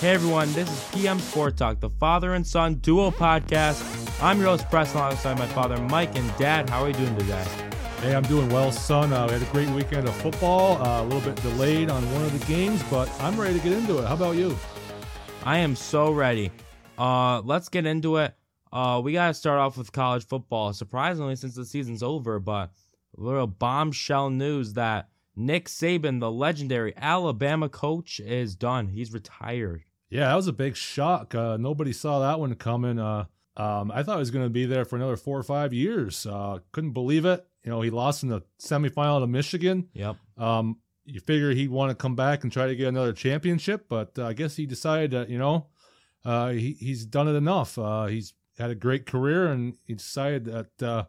Hey everyone, this is PM Sport Talk, the father and son duo podcast. I'm your host, Preston, alongside my father, Mike, and dad. How are you doing today? Hey, I'm doing well, son. Uh, we had a great weekend of football. Uh, a little bit delayed on one of the games, but I'm ready to get into it. How about you? I am so ready. Uh, let's get into it. Uh, we gotta start off with college football. Surprisingly, since the season's over, but little bombshell news that Nick Saban, the legendary Alabama coach, is done. He's retired. Yeah, that was a big shock. Uh, nobody saw that one coming. Uh, um, I thought he was going to be there for another four or five years. Uh, couldn't believe it. You know, he lost in the semifinal to Michigan. Yep. Um, you figure he'd want to come back and try to get another championship, but uh, I guess he decided that you know uh, he he's done it enough. Uh, he's had a great career, and he decided that.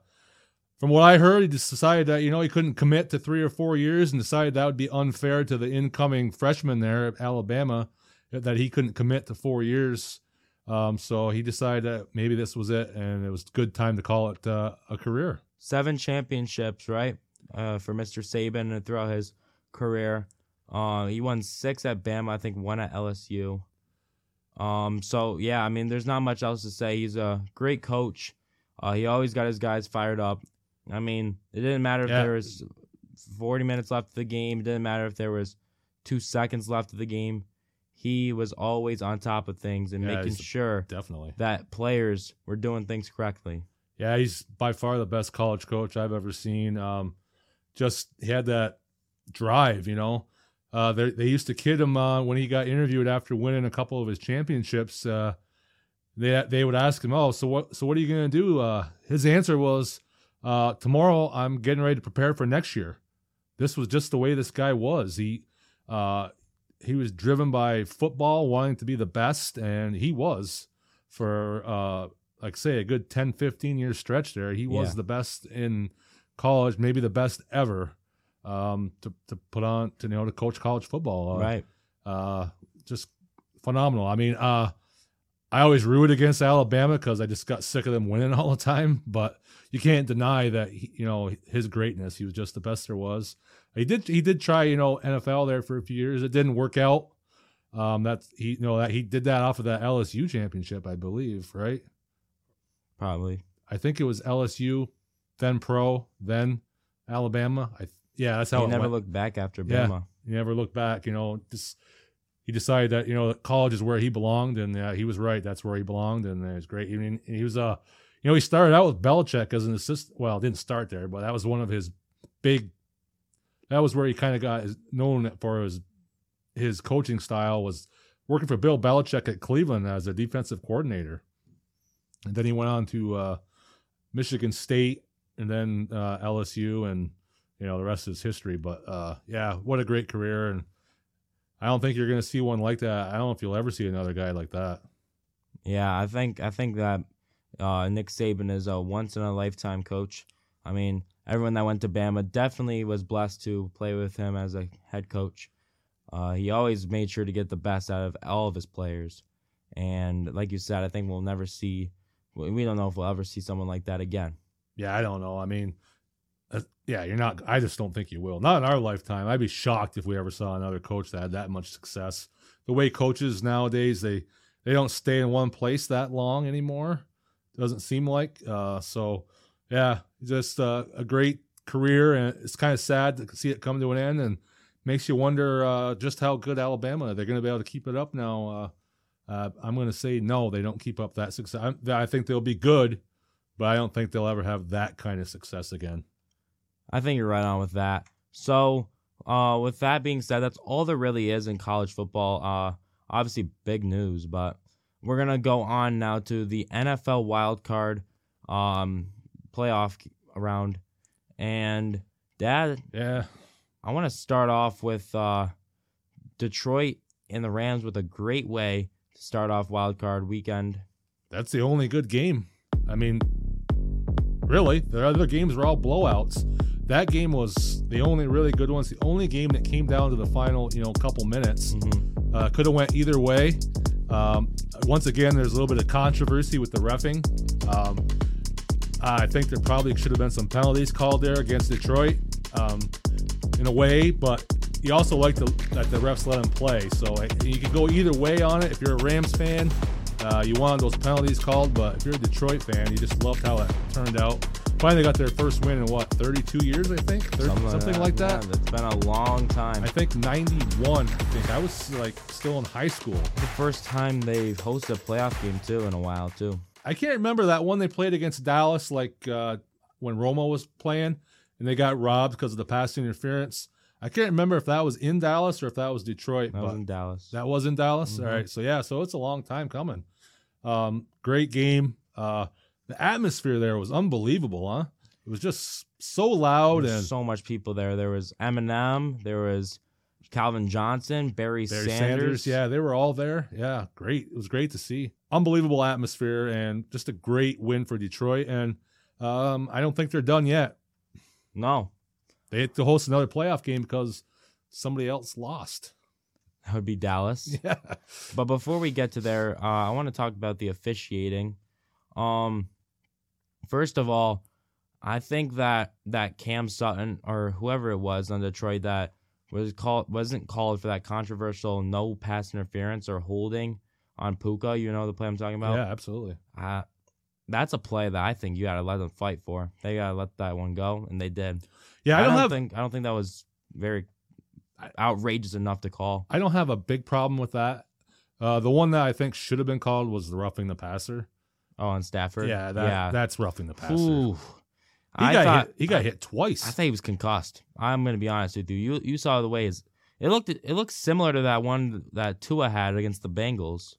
From what I heard, he just decided that you know he couldn't commit to three or four years, and decided that would be unfair to the incoming freshman there at Alabama that he couldn't commit to four years. Um, so he decided that maybe this was it, and it was a good time to call it uh, a career. Seven championships, right, uh, for Mr. Saban throughout his career. Uh, he won six at Bama, I think one at LSU. Um, so yeah, I mean, there's not much else to say. He's a great coach. Uh, he always got his guys fired up. I mean, it didn't matter if Yeah. there was 40 minutes left of the game. It didn't matter if there was two seconds left of the game. He was always on top of things and Yeah, making sure Definitely. that players were doing things correctly. Yeah, he's by far the best college coach I've ever seen. Um, just he had that drive, you know. Uh, they they used to kid him uh, when he got interviewed after winning a couple of his championships. Uh, they they would ask him, "Oh, so what? So what are you gonna do?" Uh, his answer was, uh, "Tomorrow I'm getting ready to prepare for next year." This was just the way this guy was. He uh, he was driven by football, wanting to be the best, and he was for uh, like say a good 10 15 year stretch there he was Yeah. the best in college maybe the best ever um to, to put on to you know to coach college football uh, right. uh just phenomenal i mean uh i always root against alabama because i just got sick of them winning all the time but you can't deny that he, you know his greatness he was just the best there was he did he did try you know nfl there for a few years it didn't work out um that's he you know that he did that off of that lsu championship i believe right Probably. I think it was LSU, then pro, then Alabama. I yeah, that's how He it never went. looked back after Yeah. Bama. He never looked back. You know, just he decided that you know college is where he belonged, and yeah, he was right. That's where he belonged, and it was great. I mean, he was uh, you know, he started out with Belichick as an assistant. Well, didn't start there, but that was one of his big. That was where he kind of got known for his his coaching style was working for Bill Belichick at Cleveland as a defensive coordinator, and then he went on to uh, Michigan State and then uh, LSU, and you know the rest is history. But uh, yeah, what a great career, and I don't think you're going to see one like that. I don't know if you'll ever see another guy like that. Yeah, I think I think that uh, Nick Saban is a once in a lifetime coach. I mean, everyone that went to Bama definitely was blessed to play with him as a head coach. Uh, he always made sure to get the best out of all of his players, and like you said, I think we'll never see. We we don't know if we'll ever see someone like that again. Yeah, I don't know. I mean, uh, yeah, you're not. I just don't think you will. Not in our lifetime. I'd be shocked if we ever saw another coach that had that much success. The way coaches nowadays they they don't stay in one place that long anymore. Doesn't seem like. Uh, so yeah, just uh, a great career, and it's kind of sad to see it come to an end, and makes you wonder uh, just how good Alabama they're going to be able to keep it up now. Uh, uh, I'm going to say no, they don't keep up that success. I, I think they'll be good, but I don't think they'll ever have that kind of success again. I think you're right on with that. So, uh, with that being said, that's all there really is in college football. Uh, obviously, big news, but we're gonna go on now to the NFL wild card, um, playoff round, and Dad, Yeah, I want to start off with uh, Detroit and the Rams with a great way to start off wild card weekend. that's the only good game. I mean, really, the other games were all blowouts. That game was the only really good one. It's the only game that came down to the final, you know, couple minutes. Mhm. Uh, Could have went either way. Um, once again, there's a little bit of controversy with the refing. Um, I think there probably should have been some penalties called there against Detroit. um, in a way, but you also like the, that the refs let him play. So you can go either way on it. If you're a Rams fan, uh, you wanted those penalties called, but if you're a Detroit fan, you just loved how it turned out. Finally got their first win in what 32 years, I think, 30, something, like that. Yeah, it's been a long time. I think 91. I think I was like still in high school. the first time they hosted a playoff game too in a while too. I can't remember that one they played against Dallas, like uh, when Romo was playing, and they got robbed because of the pass interference. I can't remember if that was in Dallas or if that was Detroit. That but was in Dallas. that was in Dallas. Mhm. All right, so yeah, so it's a long time coming. Um, great game. Uh, the atmosphere there was unbelievable, huh? It was just so loud and so much people there. There was Eminem. There was Calvin Johnson, Barry, Barry Sanders. Sanders. Yeah, they were all there. Yeah, great. It was great to see. Unbelievable atmosphere and just a great win for Detroit. And um, I don't think they're done yet. No, They had to host another playoff game because somebody else lost. that would be Dallas. Yeah. But before we get to there, uh, I want to talk about the officiating. Um, first of all, I think that that Cam Sutton or whoever it was on Detroit that was called wasn't called for that controversial no pass interference or holding on Puka. You know the play I'm talking about. Yeah, absolutely. Uh, that's a play that I think you gotta let them fight for. They gotta let that one go, and they did. Yeah, I don't, have think I don't think that was very outrageous enough to call. I don't have a big problem with that. Uh, the one that I think should have been called was the roughing the passer. Oh, on Stafford. Yeah, that, yeah. that's roughing the passer. Ooh. He I got thought hit. He got I, hit twice. I thought he was concussed. I'm gonna be honest with you. You you saw the way his it looked it looked similar to that one that Tua had against the Bengals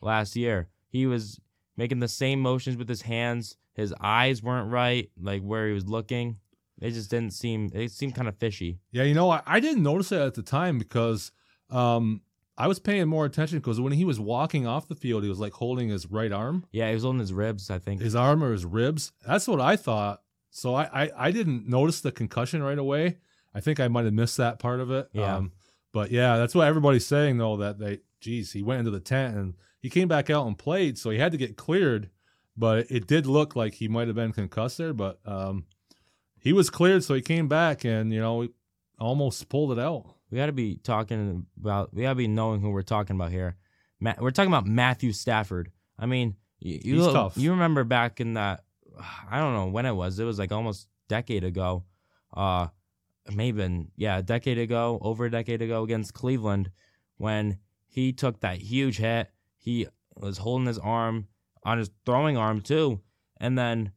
last year. He was making the same motions with his hands. His eyes weren't right, like where he was looking. It just didn't seem. It seemed kind of fishy. Yeah, you know, I, I didn't notice it at the time because um, I was paying more attention because when he was walking off the field, he was like holding his right arm, Yeah, he was holding his ribs. I think. his arm or his ribs. That's what I thought. So I, I, I didn't notice the concussion right away. I think I might have missed that part of it. Yeah. Um, but yeah, that's what everybody's saying though that they, geez, he went into the tent and he came back out and played, so he had to get cleared. But it did look like he might have been concussed there. But um, he was cleared, so he came back and you know almost pulled it out. We got to be talking about. We got to be knowing who we're talking about here. Ma- we're talking about Matthew Stafford. I mean, you you, He's look- tough. you remember back in that. I don't know when it was. It was like almost decade ago. Uh, maybe been, yeah, a decade ago, over a decade ago against Cleveland, when he took that huge hit. He was holding his arm on his throwing arm too, and then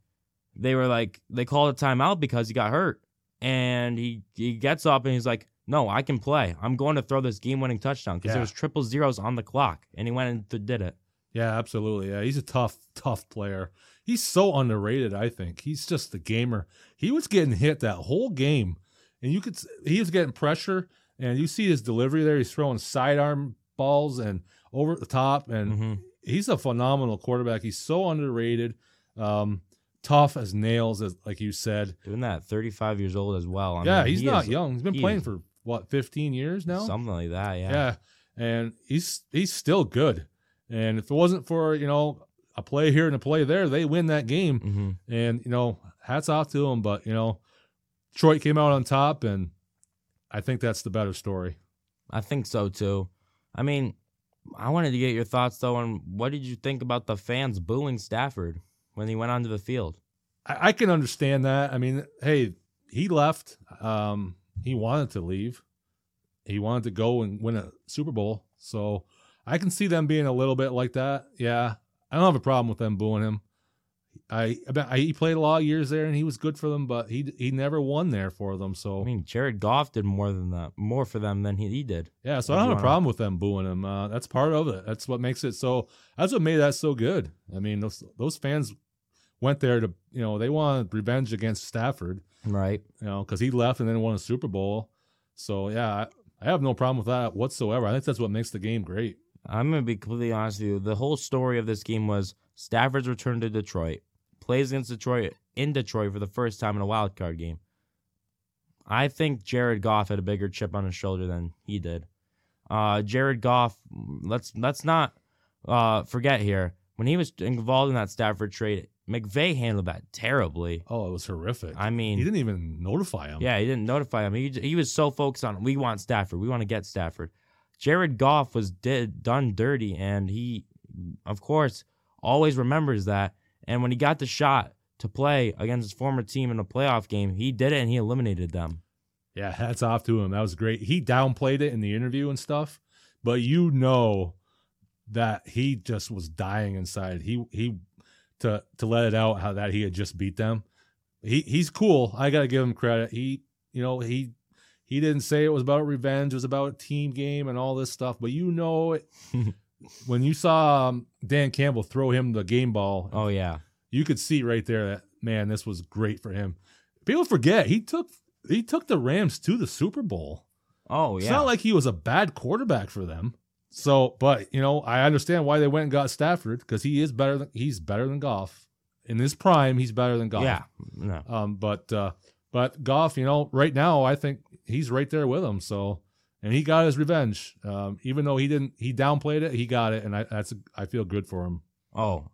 they were like they called a timeout because he got hurt, and he he gets up and he's like, "No, I can play. I'm going to throw this game-winning touchdown because Yeah. there was triple zeros on the clock," and he went and th- did it. Yeah, absolutely. Yeah, he's a tough, tough player. He's so underrated. I think he's just the gamer. He was getting hit that whole game, and you could he was getting pressure, and you see his delivery there. He's throwing sidearm balls and over the top, and hmm he's a phenomenal quarterback. He's so underrated. Um, tough as nails, as like you said. Doing that, 35 years old as well. I yeah, mean, he's he not is young. He's been he playing is- for what 15 years now. Something like that. Yeah. Yeah. And he's he's still good. And if it wasn't for, you know, a play here and a play there, they win that game. hmm And, you know, hats off to him. But, you know, Detroit came out on top and I think that's the better story. I think so too. I mean, I wanted to get your thoughts though on what did you think about the fans booing Stafford when he went onto the field? I, I can understand that. I mean, hey, he left. Um, he wanted to leave. He wanted to go and win a Super Bowl. So I can see them being a little bit like that. Yeah. I don't have a problem with them booing him. I, I, he played a lot of years there and he was good for them, but he he never won there for them. So I mean, Jared Goff did more than that, more for them than he, he did. yeah, so I don't have a problem with them booing him. Uh, that's part of it. That's what makes it so. That's what made that so good. I mean, those those fans went there to you know they wanted revenge against Stafford. Right. you know, because he left and then won a Super Bowl. So yeah, I, I have no problem with that whatsoever. I think that's what makes the game great. I'm gonna be completely honest with you. The whole story of this game was Stafford's return to Detroit, plays against Detroit in Detroit for the first time in a wild card game. I think Jared Goff had a bigger chip on his shoulder than he did. Uh, Jared Goff, let's let's not uh, forget here when he was involved in that Stafford trade, McVay handled that terribly. Oh, it was horrific. I mean, he didn't even notify him. Yeah, he didn't notify him. He he was so focused on we want Stafford, we want to get Stafford. Jared Goff was did, done dirty, and he, of course, always remembers that. And when he got the shot to play against his former team in a playoff game, he did it and he eliminated them. Yeah, hats off to him. That was great. He downplayed it in the interview and stuff, but you know that he just was dying inside. He he to to let it out how that he had just beat them. He he's cool. I got to give him credit. He you know, he he didn't say it was about revenge, it was about team game and all this stuff, but you know it, when you saw um, Dan Campbell throw him the game ball, Oh yeah. you could see right there that man, this was great for him. People forget he took he took the Rams to the Super Bowl. Oh yeah, It's not like he was a bad quarterback for them. So, but you know, I understand why they went and got Stafford because he is better than he's better than Goff in his prime. He's better than Goff. yeah. No. Um, but uh, but Goff, you know, right now I think he's right there with him. So, and he got his revenge. Um, even though he didn't, he downplayed it. He got it, and I that's I feel good for him. Oh,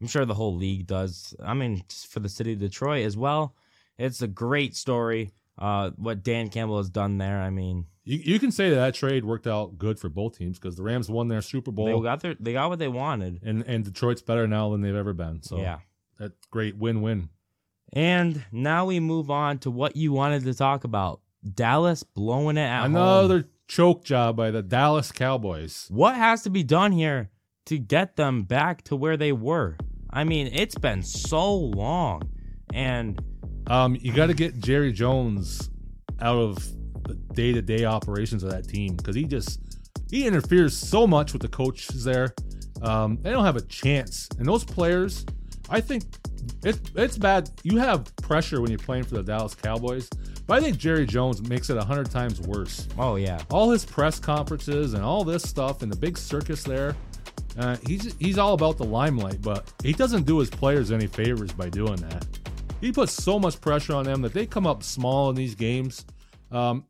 I'm sure the whole league does. I mean, for the city of Detroit as well. It's a great story. Uh, what Dan Campbell has done there. I mean, You, you can say that, that trade worked out good for both teams because the Rams won their Super Bowl. they got their they got what they wanted. and and Detroit's better now than they've ever been. So yeah. that's great win win. And now we move on to what you wanted to talk about. Dallas blowing it at Another home. choke job by the Dallas Cowboys. What has to be done here to get them back to where they were? I mean, it's been so long. And Um, you got to get Jerry Jones out of the day to day operations of that team because he just he interferes so much with the coaches there. Um, they don't have a chance, and those players, I think it's it's bad. You have pressure when you're playing for the Dallas Cowboys, but I think Jerry Jones makes it a hundred times worse. oh yeah. All his press conferences and all this stuff and the big circus there. Uh, he's he's all about the limelight, but he doesn't do his players any favors by doing that. He puts so much pressure on them that they come up small in these games. Um,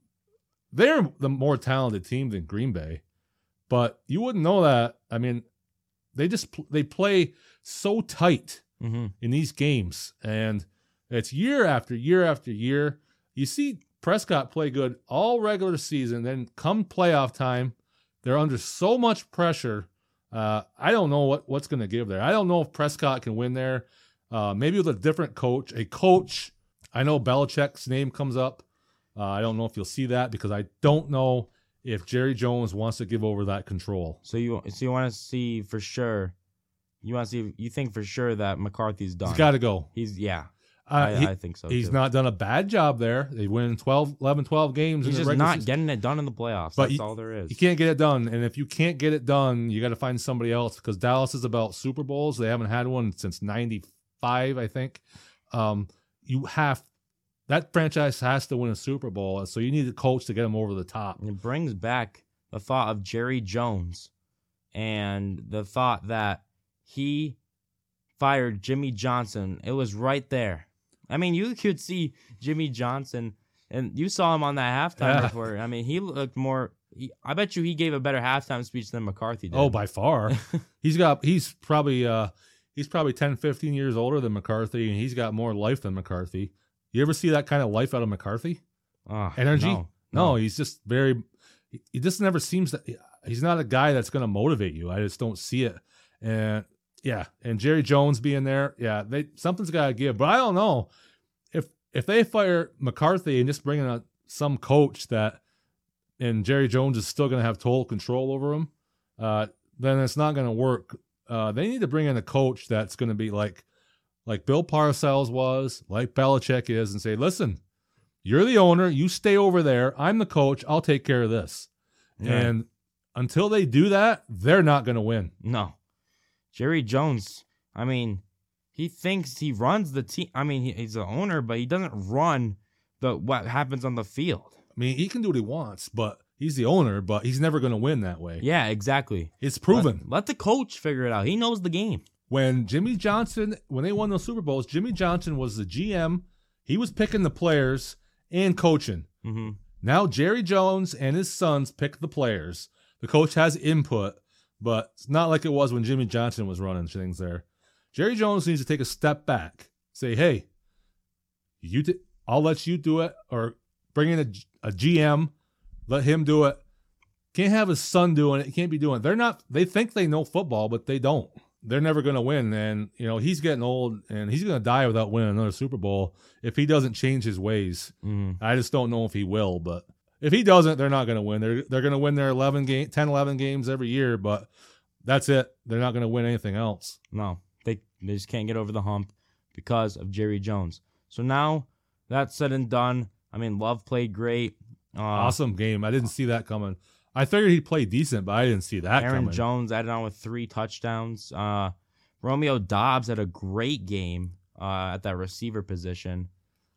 they're the more talented team than Green Bay, but you wouldn't know that. I mean, they just they play so tight hmm in these games, and it's year after year after year. You see Prescott play good all regular season, then come playoff time, they're under so much pressure. Uh, I don't know what what's going to give there. I don't know if Prescott can win there. Uh, maybe with a different coach, a coach. I know Belichick's name comes up. Uh, I don't know if you'll see that because I don't know if Jerry Jones wants to give over that control. So you so you want to see for sure. You want to see you think for sure that McCarthy's done. He's got to go. He's yeah. Uh, I, he- I think so. He's too. not done a bad job there. They win 12, 11, 12 games. He's in just not season. getting it done in the playoffs. But That's you- all there is. You can't get it done, and if you can't get it done, you got to find somebody else because Dallas is about Super Bowls. They haven't had one since '95, I think. Um, you have that franchise has to win a Super Bowl, so you need a coach to get them over the top. And it brings back the thought of Jerry Jones and the thought that he fired Jimmy Johnson. It was right there. I mean, you could see Jimmy Johnson, and you saw him on that halftime Yeah. before. I mean, he looked more. He, I bet you he gave a better halftime speech than McCarthy did. Oh, by far, he's got he's probably uh he's probably 10, 15 years older than McCarthy, and he's got more life than McCarthy. You ever see that kind of life out of McCarthy? Oh, energy? No, No, he's just very. He, he just never seems that he's not a guy that's going to motivate you. I just don't see it. And yeah, and Jerry Jones being there, yeah, they something's got to give. But I don't know if if they fire McCarthy and just bring in a, some coach that, and Jerry Jones is still going to have total control over him, uh, then it's not going to work. Uh, they need to bring in a coach that's going to be like, like Bill Parcells was, like Belichick is, and say, listen, you're the owner. You stay over there. I'm the coach. I'll take care of this. Yeah. And until they do that, they're not going to win. No. Jerry Jones, I mean, he thinks he runs the team. I mean, he, he's the owner, but he doesn't run the what happens on the field. I mean, he can do what he wants, but he's the owner, but he's never going to win that way. Yeah, exactly. It's proven. Let, let the coach figure it out. He knows the game. When Jimmy Johnson, when they won those Super Bowls, Jimmy Johnson was the GM. He was picking the players and coaching. hmm Now Jerry Jones and his sons pick the players. The coach has input, but it's not like it was when Jimmy Johnson was running things there. Jerry Jones needs to take a step back. Say, hey, you, i I'll let you do it, or bring in a, a GM, let him do it. Can't have his son doing it. Can't be doing it. They're not. They think they know football, but they don't. They're never going to win, and you know he's getting old, and he's going to die without winning another Super Bowl if he doesn't change his ways. Mhm. I just don't know if he will, but if he doesn't, they're not going to win. They're they're going to win their 11 game 10 11 games every year, but that's it. They're not going to win anything else. No, they they just can't get over the hump because of Jerry Jones. So now that's said and done. I mean, Love played great. Uh, awesome game. I didn't see that coming. I figured he'd play decent, but I didn't see that Aaron coming. Jones added on with three touchdowns. Uh, Romeo Doubs had a great game uh, at that receiver position.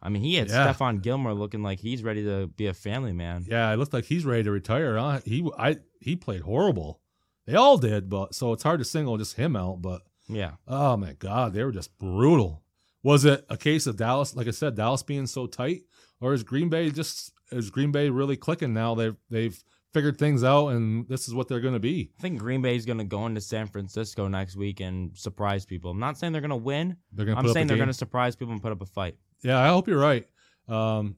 I mean, he had Yeah. Stephon Gilmore looking like he's ready to be a family man. Yeah, it looked like he's ready to retire. Huh? He I he played horrible. They all did, but so it's hard to single just him out. But Yeah. oh my god, they were just brutal. Was it a case of Dallas? Like I said, Dallas being so tight, or is Green Bay just is Green Bay really clicking now? They've they've figured things out, and this is what they're going to be. I think Green Bay's going to go into San Francisco next week and surprise people. I'm not saying they're going to win. They're going. I'm saying they're going to surprise people and put up a fight. Yeah, I hope you're right. Um,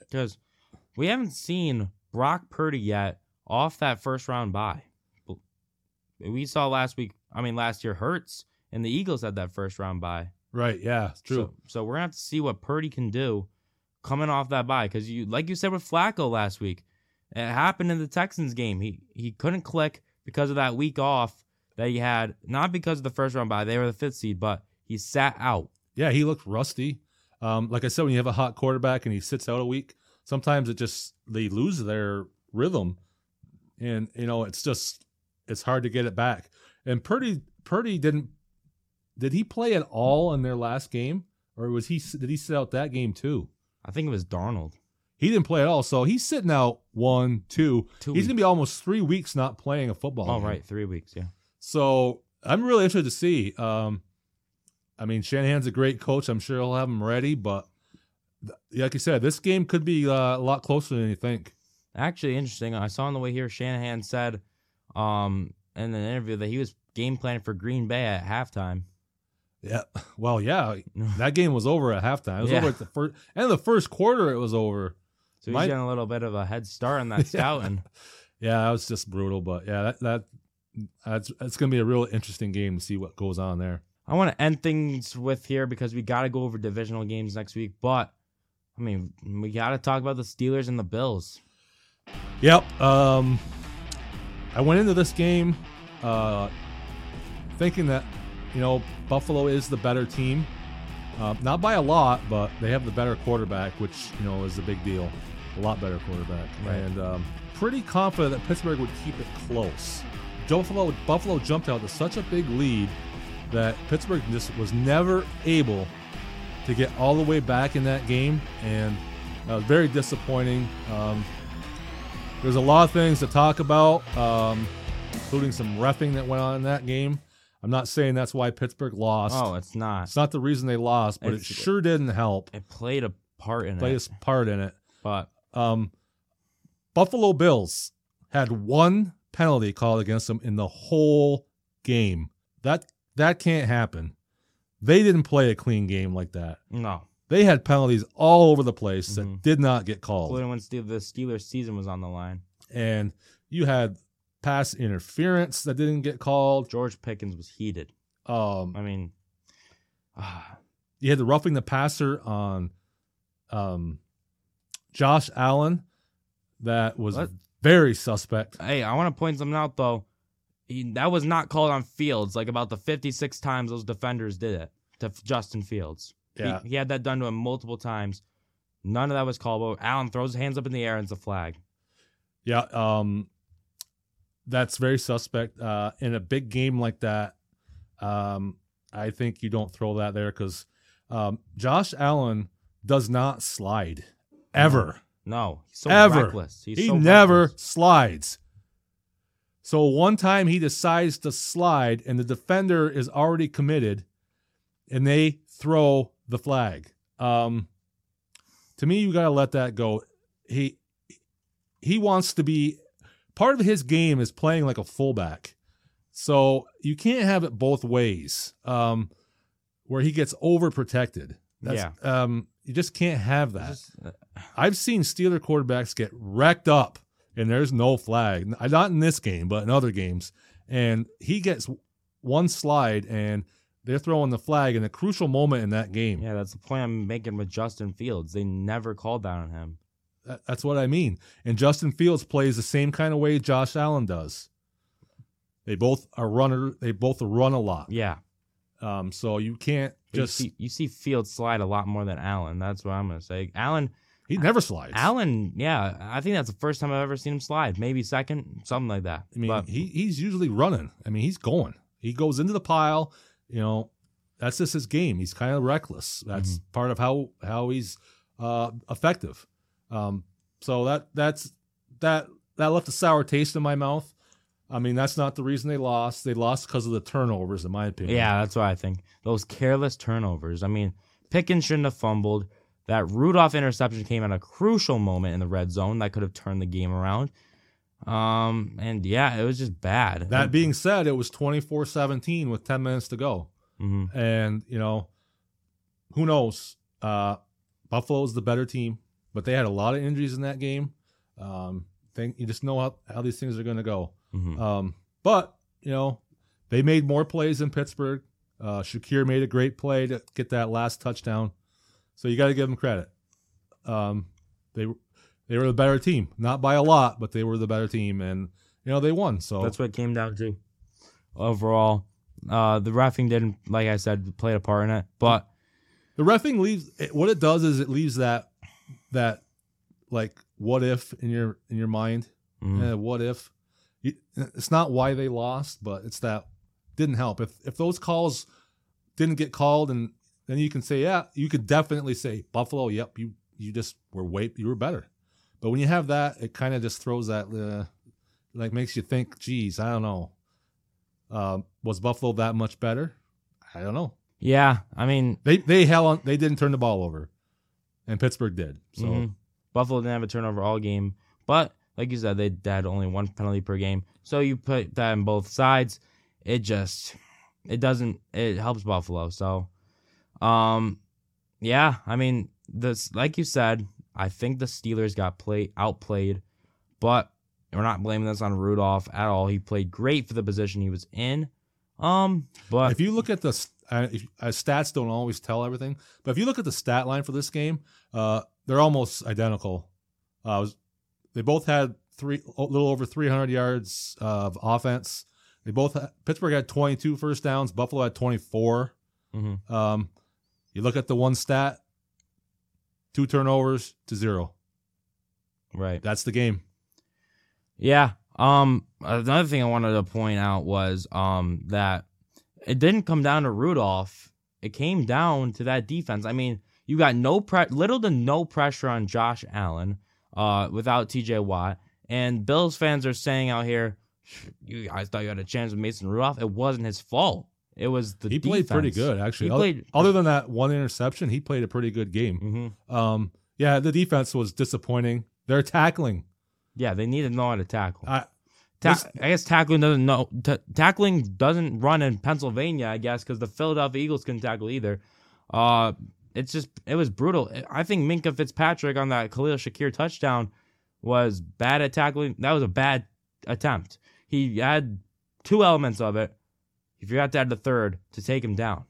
Because we haven't seen Brock Purdy yet off that first round bye. We saw last week, I mean, last year, Hurts and the Eagles had that first round bye. right? Yeah, it's true. So, so we're going to have to see what Purdy can do coming off that bye. Because, you, like you said with Flacco last week, it happened in the Texans game. He, he couldn't click because of that week off that he had, not because of the first round bye. They were the fifth seed, but he sat out. Yeah, he looked rusty. Um, like I said, when you have a hot quarterback and he sits out a week, sometimes it just they lose their rhythm, and you know it's just it's hard to get it back. And Purdy Purdy didn't did he play at all in their last game, or was he did he sit out that game too? I think it was Darnold. He didn't play at all, so he's sitting out one, two. Two he's gonna be almost three weeks not playing a football. Oh, game. right. Three weeks. Yeah. So I'm really interested to see. Um, I mean, Shanahan's a great coach. I'm sure he'll have him ready, but th- like you said, this game could be uh, a lot closer than you think. Actually, interesting. I saw on the way here, Shanahan said um, in an interview that he was game planning for Green Bay at halftime. Yeah. Well, yeah, that game was over at halftime. It was Yeah. over at the first and the first quarter. It was over. So he's My- getting a little bit of a head start on that scouting. Yeah, that was just brutal. But yeah, that that that's it's gonna be a real interesting game to see what goes on there. I want to end things with here because we got to go over divisional games next week. But, I mean, we got to talk about the Steelers and the Bills. Yep. Um, I went into this game uh, thinking that you know Buffalo is the better team, uh, not by a lot, but they have the better quarterback, which you know is a big deal. A lot better quarterback, Right. and um, pretty confident that Pittsburgh would keep it close. Buffalo Buffalo jumped out to such a big lead that Pittsburgh just was never able to get all the way back in that game, and uh, very disappointing. Um, there's a lot of things to talk about, um, including some refing that went on in that game. I'm not saying that's why Pittsburgh lost. Oh, it's not. It's not the reason they lost, but it sure didn't help. It played a part in Play it. its part in it. But, Um, Buffalo Bills had one penalty called against them in the whole game. That that can't happen. They didn't play a clean game like that. no. They had penalties all over the place Mhm. that did not get called. Including when the Steelers season was on the line. and you had pass interference that didn't get called. George Pickens was heated. Um, I mean, ah, you had the roughing the passer on um, Josh Allen that was What? very suspect. hey, I want to point something out though. He, that was not called on Fields. Like about the 56 times those defenders did it to Justin Fields. Yeah, He, he had that done to him multiple times. None of that was called. But Allen throws his hands up in the air and it's a flag. yeah. Um, that's very suspect. Uh, in a big game like that, um, I think you don't throw that there because um, Josh Allen does not slide ever. No, he's so Ever. reckless. He's he so never reckless. slides. So one time he decides to slide, and the defender is already committed, and they throw the flag. Um, to me, you got to let that go. He he wants to be part of his game is playing like a fullback. So you can't have it both ways. Um, where he gets overprotected. That's, Yeah. Um, you just can't have that. Just, uh, I've seen Steeler quarterbacks get wrecked up, and there's no flag. Not in this game, but in other games. And he gets one slide, and they're throwing the flag in a crucial moment in that game. yeah, that's the point I'm making with Justin Fields. They never called that on him. That's what I mean. And Justin Fields plays the same kind of way Josh Allen does. They both are runner. They both run a lot. Yeah. Um, so you can't just. you see, you see Fields slide a lot more than Allen. That's what I'm gonna say. Allen, he never slides. Allen, yeah, I think that's the first time I've ever seen him slide. Maybe second, something like that. I mean, but he he's usually running. I mean, he's going. He goes into the pile. You know, that's just his game. He's kind of reckless. That's Mm-hmm. part of how how he's uh, effective. Um, so that that's that that left a sour taste in my mouth. I mean, that's not the reason they lost. They lost because of the turnovers, in my opinion. yeah, that's what I think. Those careless turnovers. I mean, Pickens shouldn't have fumbled. That Rudolph interception came at a crucial moment in the red zone that could have turned the game around. Um, and yeah, it was just bad. That being said, it was 24-17 with 10 minutes to go. hmm And, you know, who knows? Uh, Buffalo's the better team, but they had a lot of injuries in that game. Um, think you just know how, how these things are going to go. Hmm Um, but, you know, they made more plays in Pittsburgh. Uh, Shakir made a great play to get that last touchdown. So you got to give them credit. Um, they they were the better team, not by a lot, but they were the better team, and you know they won. So That's what it came down to. Overall, uh, the refing didn't, like I said, play a part in it. But The refing leaves it- what it does is it leaves that that like what if in your in your mind. mhm. Eh, what if? It's not why they lost, but it's that didn't help. If if those calls didn't get called, and then you can say, yeah, you could definitely say Buffalo. Yep, you you just were way you were better. But when you have that, it kind of just throws that uh, like makes you think, geez, I don't know. Um, was Buffalo that much better? I don't know. yeah, I mean, They they hell on, they didn't turn the ball over, and Pittsburgh did. So mhm. Buffalo didn't have a turnover all game. But like you said, they had only one penalty per game. So you put that on both sides. It just, it doesn't, it helps Buffalo. So, um, yeah, I mean, this, like you said, I think the Steelers got play outplayed, but we're not blaming this on Rudolph at all. He played great for the position he was in. Um, but if you look at the uh, uh, stats, don't always tell everything. But if you look at the stat line for this game, uh, they're almost identical. Uh, was- they both had three, a little over 300 yards of offense. They both Pittsburgh had 22 first downs. Buffalo had 24. Mhm. Um, you look at the one stat, two turnovers to zero. right. That's the game. Yeah. Um. Another thing I wanted to point out was um that it didn't come down to Rudolph. It came down to that defense. I mean, you got no pre- little to no pressure on Josh Allen, uh, without T.J. Watt, and Bills fans are saying out here, you guys thought you had a chance with Mason Rudolph. It wasn't his fault. It was the he played pretty good, actually. He Other- played. Other than that one interception, he played a pretty good game. hmm Um, yeah, the defense was disappointing. They're tackling. Yeah, they need to know how to tackle. I, Ta- This- I guess tackling doesn't know t- tackling doesn't run in Pennsylvania. I guess because the Philadelphia Eagles couldn't tackle either. Uh, it's just it was brutal. I think Minkah Fitzpatrick on that Khalil Shakir touchdown was bad at tackling. That was a bad attempt. He had two elements of it. He forgot to add the third to take him down.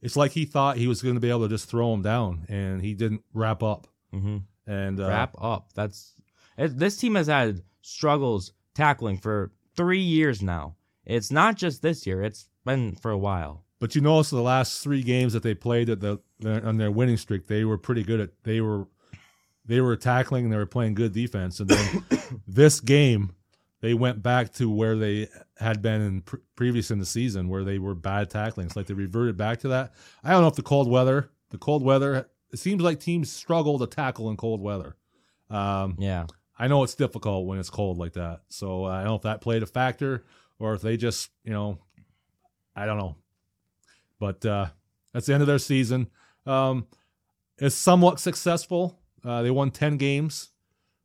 it's like he thought he was going to be able to just throw him down, and he didn't wrap up. Mm-hmm. And uh, Wrap up. That's it, this team has had struggles tackling for three years now. It's not just this year. It's been for a while. But you notice the last three games that they played at the on their winning streak, they were pretty good at. They were they were tackling and they were playing good defense. And then this game, they went back to where they had been in pre- previous in the season, where they were bad tackling. It's like they reverted back to that. I don't know if the cold weather, the cold weather, it seems like teams struggle to tackle in cold weather. Um, Yeah. I know it's difficult when it's cold like that. So I don't know if that played a factor or if they just, you know, I don't know. But uh, that's the end of their season. Um, it's somewhat successful. Uh, they won 10 games.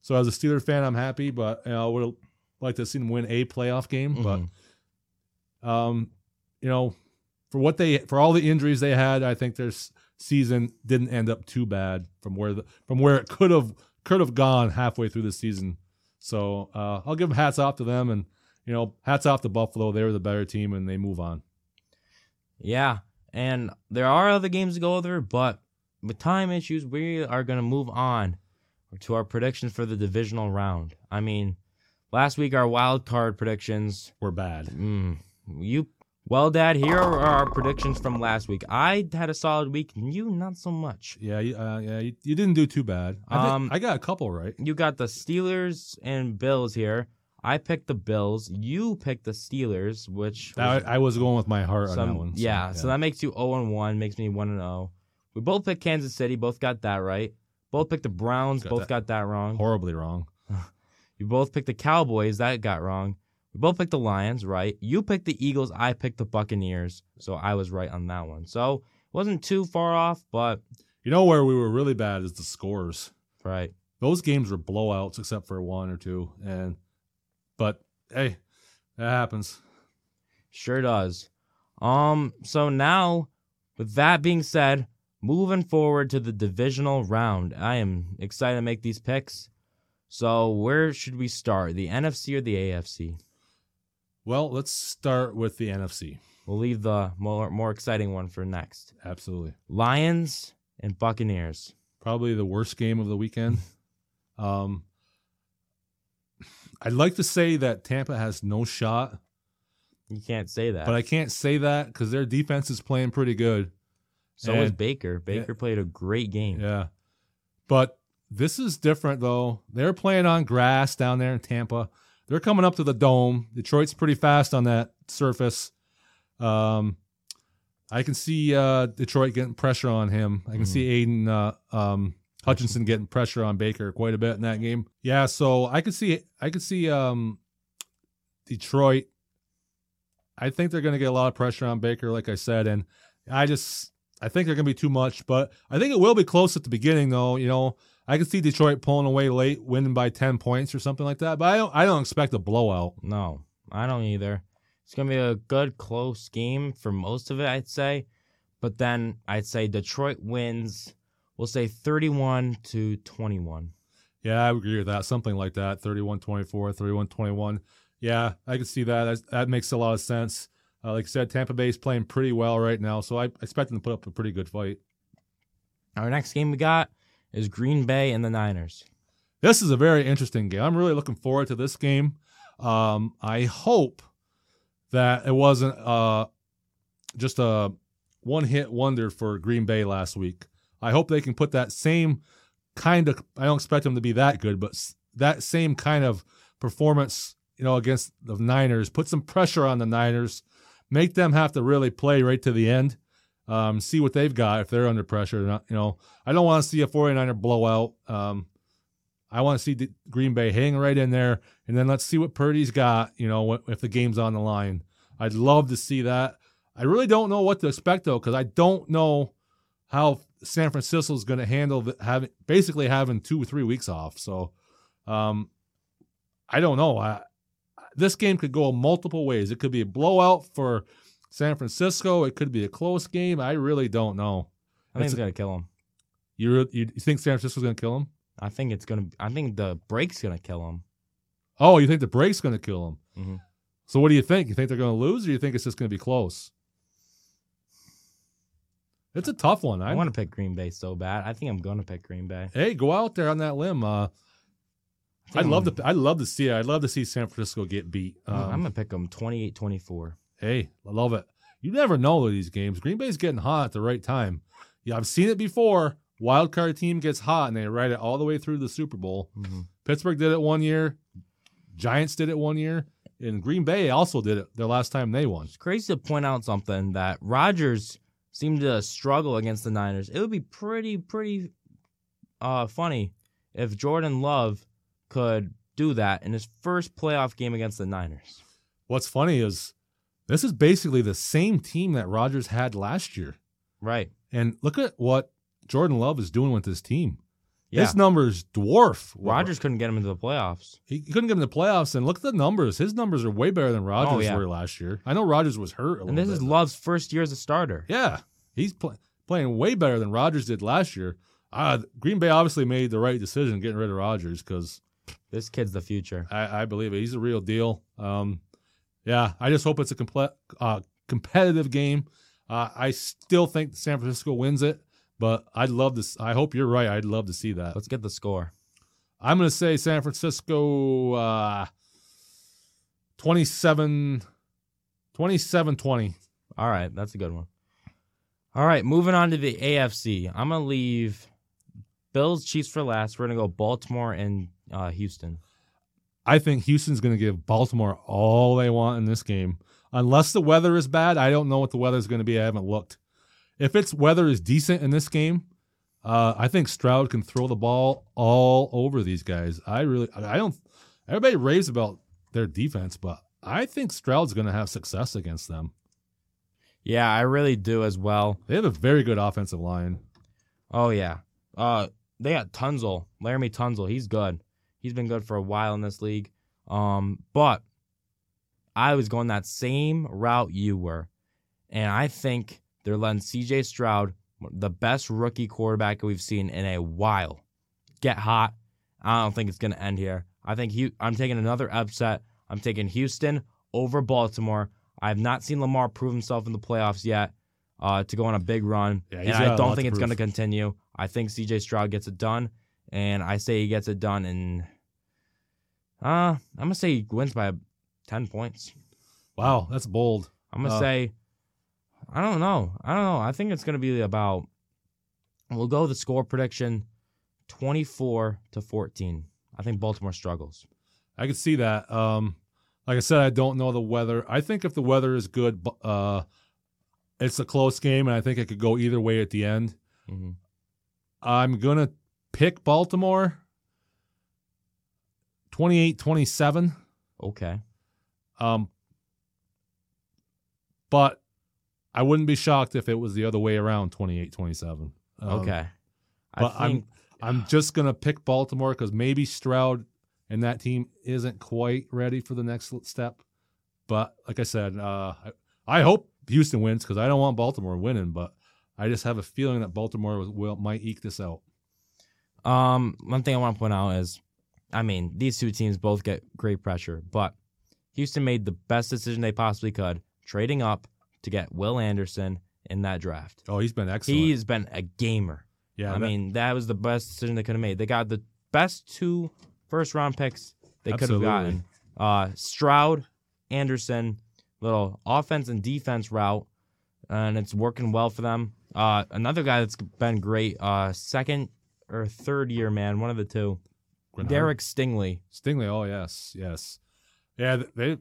So as a Steeler fan, I'm happy, but you know, I would like to see them win a playoff game. But Mhm. Um, you know, for what they for all the injuries they had, I think their s- season didn't end up too bad from where the from where it could have could have gone halfway through the season. So uh, I'll give hats off to them, and you know, hats off to Buffalo. They were the better team, and they move on. Yeah, and there are other games to go over, but with time issues, we are going to move on to our predictions for the divisional round. I mean, last week our wild card predictions. We're bad. Mm, you well, Dad. Here are our predictions from last week. I had a solid week, and you not so much. Yeah, you- uh, yeah, you, you didn't do too bad. I, Um, I got a couple right. You got the Steelers and Bills here. I picked the Bills. You picked the Steelers, which was I, I was going with my heart on that one. so, yeah, so that makes you 0 and 1, makes me 1 and 0. We both picked Kansas City, both got that right. Both picked the Browns, Got both that. got that wrong. horribly wrong. You both picked the Cowboys, that got wrong. We both picked the Lions, right? You picked the Eagles, I picked the Buccaneers, so I was right on that one. So it wasn't too far off, but You know where we were really bad is the scores. right. Those games were blowouts except for one or two, and but hey, that happens. Sure does. Um, so now, with that being said, moving forward to the divisional round, I am excited to make these picks. So where should we start? The NFC or the AFC? Well, let's start with the NFC. We'll leave the more more exciting one for next. Absolutely, Lions and Buccaneers. probably the worst game of the weekend. Um, I'd like to say that Tampa has no shot, You can't say that. but I can't say that because their defense is playing pretty good. so was and- Baker. Baker played a great game. Yeah. But this is different though. They're playing on grass down there in Tampa. They're coming up to the dome. Detroit's pretty fast on that surface. Um I can see uh Detroit getting pressure on him. I can see Aidan uh, um Hutchinson getting pressure on Baker quite a bit in that game. Yeah, so I could see I could see um Detroit I think they're going to get a lot of pressure on Baker like I said and I just I think they're going to be too much, but I think it will be close at the beginning, though. You know, I can see Detroit pulling away late, winning by ten points or something like that. But I don't, I don't expect a blowout. No, I don't either. It's gonna be a good close game for most of it, I'd say. But then I'd say Detroit wins. We'll say thirty-one to twenty-one. Yeah, I agree with that. Something like that 31 24, 31 21. Yeah, I can see that. That, that makes a lot of sense. Uh, like I said, Tampa Bay's playing pretty well right now, so I expect them to put up a pretty good fight. Our next game we got is Green Bay and the Niners. This is a very interesting game. I'm really looking forward to this game. Um, I hope that it wasn't uh, just a one hit wonder for Green Bay last week. I hope they can put that same kind of, I don't expect them to be that good, but that same kind of performance, you know, against the Niners, put some pressure on the Niners, make them have to really play right to the end. Um, see what they've got if they're under pressure. Not, you know, I don't want to see a 49er blowout. Um, I want to see Green Bay hang right in there, and then let's see what Purdy's got. You know, if the game's on the line, I'd love to see that. I really don't know what to expect though, because I don't know how San Francisco is going to handle the, having basically having two or three weeks off. So, um, I don't know. I, this game could go multiple ways. It could be a blowout for San Francisco. It could be a close game. I really don't know. I think It's- it's gonna kill him. You re- you think San Francisco's going to kill him? I think it's gonna. I think the break's gonna kill him. Oh, you think the break's going to kill them? Mhm. So what do you think? You think they're going to lose, or you think it's just going to be close? It's a tough one. I, I, want to pick Green Bay so bad. I think I'm gonna pick Green Bay. Hey, go out there on that limb. Uh, I'd love to. I'd love to see it. I'd love to see San Francisco get beat. I'm- Um, I'm gonna pick them 28-24. hey, I love it. You never know with these games. Green Bay's getting hot at the right time. Yeah, I've seen it before. Wild card team gets hot and they ride it all the way through the Super Bowl. Mhm. Pittsburgh did it one year. Giants did it one year. And Green Bay also did it the last time they won. It's crazy to point out something that Rodgers seemed to struggle against the Niners. It would be pretty, pretty uh, funny if Jordan Love could do that in his first playoff game against the Niners. What's funny is this is basically the same team that Rodgers had last year. Right. And look at what Jordan Love is doing with this team. Yeah. His numbers dwarf Rodgers couldn't get him into the playoffs. He couldn't get him in the playoffs, and look at the numbers. His numbers are way better than Rodgers Oh, yeah. were last year. I know Rodgers was hurt a And this bit. is Love's first year as a starter. Yeah, he's pl- playing way better than Rodgers did last year. Uh, Green Bay obviously made the right decision getting rid of Rodgers because This kid's the future. I, I believe it. He's a real deal. Um, yeah, I just hope it's a comple- uh, competitive game. Uh, I still think San Francisco wins it, but I'd love to. I hope you're right. I'd love to see that. Let's get the score. I'm going to say San Francisco uh, 27 27 20. All right, that's a good one. All right, moving on to the AFC. I'm gonna leave Bills Chiefs for last. We're gonna go Baltimore and uh, Houston. I think Houston's going to give Baltimore all they want in this game. Unless the weather is bad, I don't know what the weather is going to be. I haven't looked. If its weather is decent in this game, uh, I think Stroud can throw the ball all over these guys. I really, I don't. Everybody raves about their defense, but I think Stroud's going to have success against them. Yeah, I really do as well. They have a very good offensive line. Oh yeah. Uh, they got Tunsil, Laremy Tunsil. He's good. He's been good for a while in this league. Um, but I was going that same route you were, and I think they're letting C.J. Stroud, the best rookie quarterback we've seen in a while, get hot. I don't think it's going to end here. I think Hu- I'm taking another upset. I'm taking Houston over Baltimore. I have not seen Lamar prove himself in the playoffs yet uh, to go on a big run, Yeah, and I don't think it's going to continue. I think C.J. Stroud gets it done, and I say he gets it done in. Uh, I'm gonna say he wins by ten points. Wow, that's bold. I'm gonna Uh, say, I don't know. I don't know. I think it's gonna be about. We'll go the score prediction, twenty-four to fourteen. I think Baltimore struggles. I can see that. Um, like I said, I don't know the weather. I think if the weather is good, uh, it's a close game, and I think it could go either way at the end. hmm I'm gonna pick Baltimore 28-27. Okay. Um, but I wouldn't be shocked if it was the other way around 28-27. Um, Okay. but I I'm- I'm just gonna pick Baltimore because maybe Stroud and that team isn't quite ready for the next step. But like I said, uh, I, I hope Houston wins because I don't want Baltimore winning. But I just have a feeling that Baltimore will, will might eke this out. Um, one thing I want to point out is, I mean, these two teams both get great pressure, but Houston made the best decision they possibly could, trading up to get Will Anderson in that draft. Oh, he's been excellent. He's been a gamer. yeah, I that- mean, that was the best decision they could have made. They got the best two first round picks they could have gotten. Uh, Stroud, Anderson, little offense and defense route, and it's working well for them. Uh, another guy that's been great, uh, second or third year man, one of the two, Grenard. Derek Stingley. Stingley. Oh yes, yes, yeah. They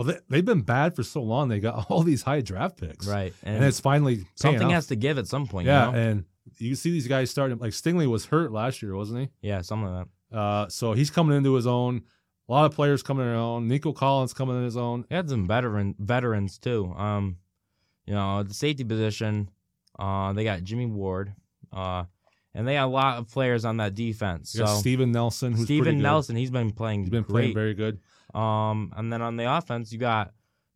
well, they, they've been bad for so long. They got all these high draft picks, Right, and, And, it's finally something off. has to give at some point. yeah, you know? and you see these guys starting. Like Stingley was hurt last year, wasn't he? yeah, something like that. Uh, so he's coming into his own. A lot of players coming in their own. Nico Collins coming in his own. They had some veteran veterans too. Um, you know, the safety position, uh, they got Jimmy Ward, uh, and they got a lot of players on that defense. You got So Steven Nelson, Steven. Nelson, he's been playing He's been great. playing very good. Um, and then on the offense, you got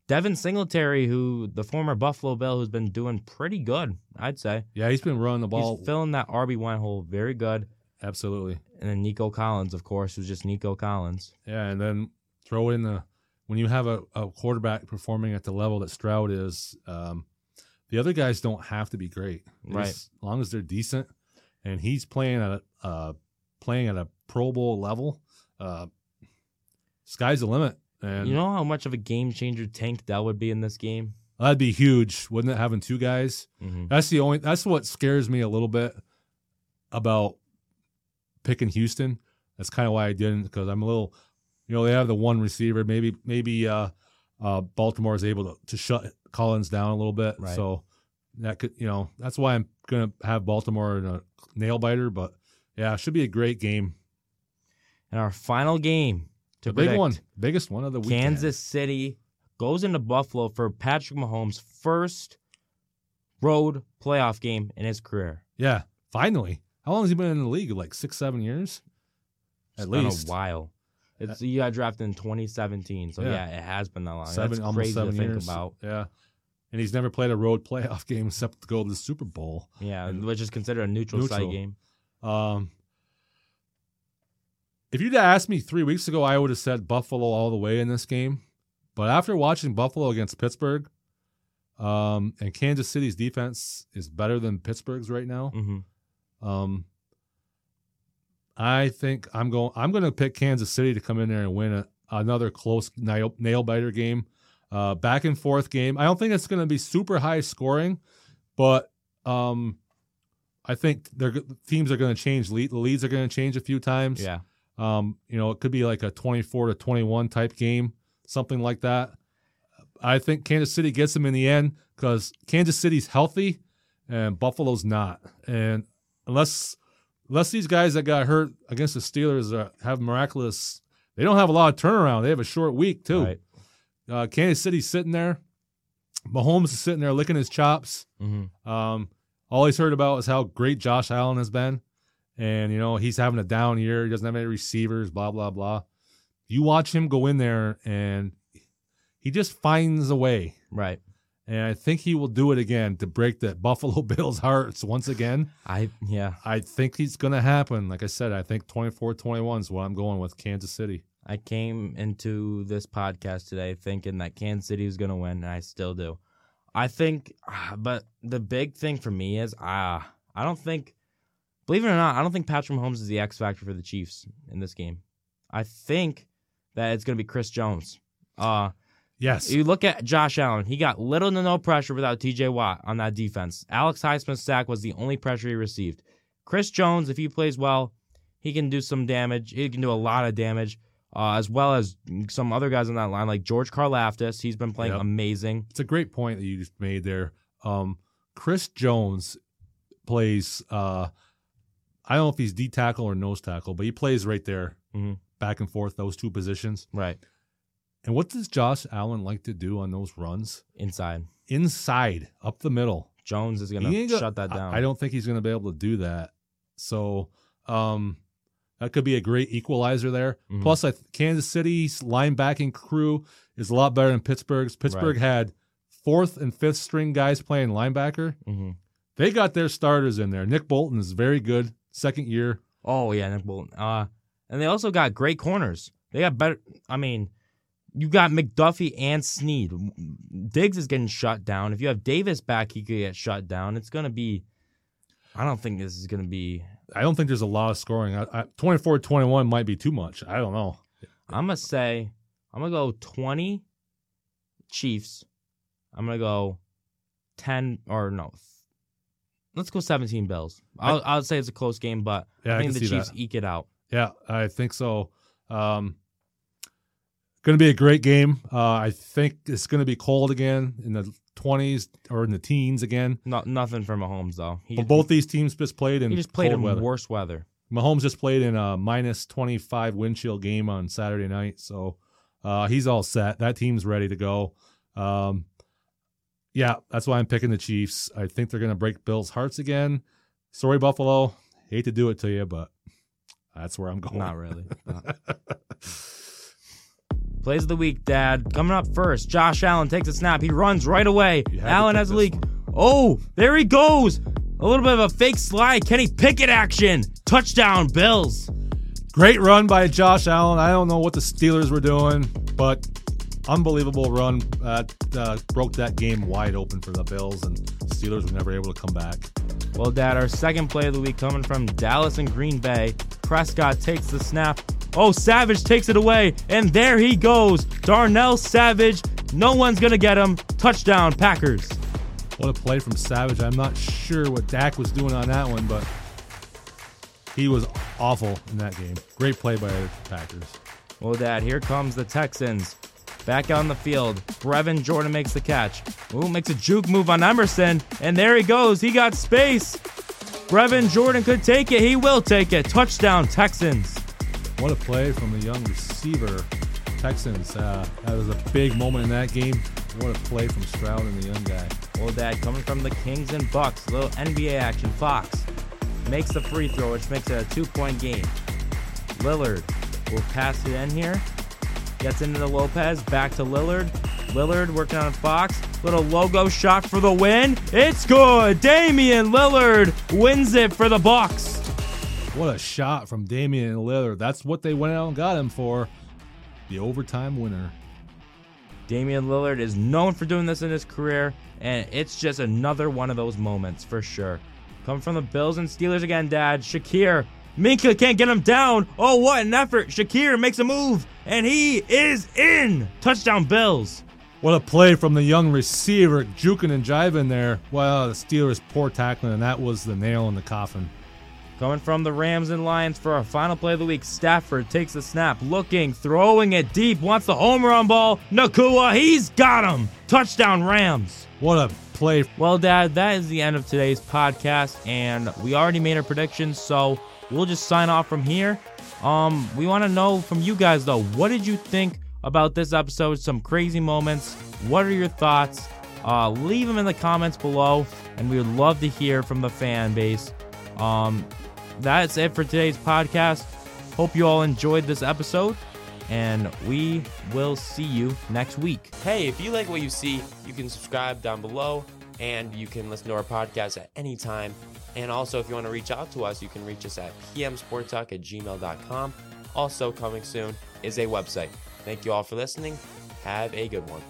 Devin Singletary, who the former Buffalo Bill, who's been doing pretty good, I'd say. Yeah, he's been running the ball. He's filling that RB one hole very good. Absolutely. And then Nico Collins, of course, who's just Nico Collins. Yeah, and then throw in the when you have a, a quarterback performing at the level that Stroud is, um, the other guys don't have to be great. Right. as long as they're decent, and he's playing at a uh, playing at a Pro Bowl level, uh, sky's the limit. And you know how much of a game changer Tank Dell would be in this game? that'd be huge, wouldn't it? Having two guys. Mm-hmm. That's the only. That's what scares me a little bit about picking Houston. That's kind of why I didn't because I'm a little. You know, they have the one receiver. Maybe maybe uh, uh, Baltimore is able to, to shut Collins down a little bit. Right. So that could you know that's why I'm gonna have Baltimore in a nail biter. But yeah, it should be a great game. And our final game to The big one, biggest one of the weekend. Kansas City goes into Buffalo for Patrick Mahomes' first road playoff game in his career. Yeah, finally. How long has he been in the league? Like six, seven years, It's at been least. a while. It's you got drafted in 2017, so Yeah. yeah, it has been that long. Seven, That's almost crazy seven to think years. about. Yeah, and he's never played a road playoff game except to go to the Super Bowl. Yeah, which is considered a neutral, Neutral. site game. Um, if you'd asked me three weeks ago, I would have said Buffalo all the way in this game. But after watching Buffalo against Pittsburgh, um, and Kansas City's defense is better than Pittsburgh's right now. hmm Um, I think I'm going. I'm going to pick Kansas City to come in there and win a, another close nail, nail biter game, uh, back and forth game. I don't think it's going to be super high scoring, but um, I think they're teams are going to change. Lead, the leads are going to change a few times. Yeah, Um, you know, it could be like a 24 to 21 type game, something like that. I think Kansas City gets them in the end because Kansas City's healthy and Buffalo's not. And unless unless these guys that got hurt against the Steelers uh, have miraculous, they don't have a lot of turnaround. They have a short week too. right. Uh, Kansas City's sitting there. Mahomes is sitting there licking his chops. hmm Um, all he's heard about is how great Josh Allen has been. And, you know, he's having a down year. He doesn't have any receivers, blah, blah, blah. You watch him go in there and he just finds a way. Right. And I think he will do it again to break the Buffalo Bills' hearts once again. I yeah. I think it's going to happen. Like I said, I think 24 21 is what I'm going with Kansas City. I came into this podcast today thinking that Kansas City was going to win, and I still do. I think, ah, but the big thing for me is, ah, I don't think, believe it or not, I don't think Patrick Mahomes is the X factor for the Chiefs in this game. I think that it's going to be Chris Jones. Uh, Yes. you look at Josh Allen, he got little to no pressure without TJ Watt on that defense. Alex Highsmith's sack was the only pressure he received. Chris Jones, if he plays well, he can do some damage. He can do a lot of damage, uh, as well as some other guys on that line, like George Karlaftis. He's been playing Yep. amazing. It's a great point that you just made there. Um, Chris Jones plays. Uh, I don't know if he's D tackle or nose tackle, but he plays right there, Mhm. back and forth those two positions. Right. And what does Josh Allen like to do on those runs? Inside. Inside, up the middle. Jones is going to shut that down. I don't think he's going to be able to do that. So, um, that could be a great equalizer there. Mhm. Plus, I th- Kansas City's linebacking crew is a lot better than Pittsburgh's. Pittsburgh Right. had fourth and fifth string guys playing linebacker. hmm They got their starters in there. Nick Bolton is very good, second year. Oh, yeah, Nick Bolton. Uh, and they also got great corners. They got better. I mean, you got McDuffie and Sneed. Diggs is getting shut down. If you have Davis back, he could get shut down. It's going to be. I don't think this is going to be. I don't think there's a lot of scoring. I, I, 24-21 might be too much. I don't know. I'm going to say, I'm going to go 20 Chiefs. I'm going to go 10, or no. Let's go 17 Bills. I'll, I'll say it's a close game, but Yeah, I I think can the Chiefs that. eke it out. Yeah, I think so. Um, going to be a great game. Uh, I think it's going to be cold again in the 20s or in the teens again. No, nothing for Mahomes, though. He, But both these teams just played in he just played cold in weather. worse weather. Mahomes just played in a minus 25 wind chill game on Saturday night. So uh, he's all set. That team's ready to go. Um, yeah, that's why I'm picking the Chiefs. I think they're going to break Bill's hearts again. Sorry, Buffalo. Hate to do it to you, but that's where I'm going. Not really. Plays of the week, Dad. Coming up first, Josh Allen takes a snap. He runs right away. You had to Allen has a leak. Oh, there he goes. A little bit of a fake slide. Kenny Pickett action. Touchdown, Bills. Great run by Josh Allen. I don't know what the Steelers were doing, but unbelievable run. Uh, uh, broke that game wide open for the Bills, and Steelers were never able to come back. Well, Dad, our second play of the week coming from Dallas and Green Bay. Prescott takes the snap. Oh, Savage takes it away, and there he goes. Darnell Savage. No one's going to get him. Touchdown, Packers. What a play from Savage. I'm not sure what Dak was doing on that one, but he was awful in that game. Great play by the Packers. Well, Dad, here comes the Texans. Back out on the field. Brevin Jordan makes the catch. Ooh, makes a juke move on Emerson. And there he goes. He got space. Brevin Jordan could take it. He will take it. Touchdown, Texans. What a play from the young receiver, Texans. Uh, that was a big moment in that game. What a play from Stroud and the young guy. Well, Dad, coming from the Kings and Bucks. A little NBA action. Fox. makes the free throw, which makes it a two point game. Lillard will pass it in here. Gets into the Lopez. Back to Lillard. Lillard working on Fox. Little logo shot for the win. It's good. Damian Lillard wins it for the Bucks. What a shot from Damian Lillard. That's what they went out and got him for. The overtime winner. Damian Lillard is known for doing this in his career, and it's just another one of those moments for sure. Come from the Bills and Steelers again, Dad. Shakir. Minkah can't get him down. Oh, what an effort. Shakir makes a move, and he is in. Touchdown, Bills. What a play from the young receiver, juking and jiving there. Well, the Steelers poor tackling, and that was the nail in the coffin. Coming from the Rams and Lions for our final play of the week, Stafford takes the snap, looking, throwing it deep, wants the home run ball. Nacua, he's got him. Touchdown, Rams. What a play. Well, Dad, that is the end of today's podcast, and we already made our predictions, so we'll just sign off from here. Um, we want to know from you guys though, what did you think about this episode? Some crazy moments. What are your thoughts? Uh, leave them in the comments below, and we would love to hear from the fan base. Um, that's it for today's podcast. Hope you all enjoyed this episode, and we will see you next week. Hey, if you like what you see, you can subscribe down below and you can listen to our podcast at any time. And also, if you want to reach out to us, you can reach us at pmsporttalk at gmail.com. Also, coming soon is a website. Thank you all for listening. Have a good one.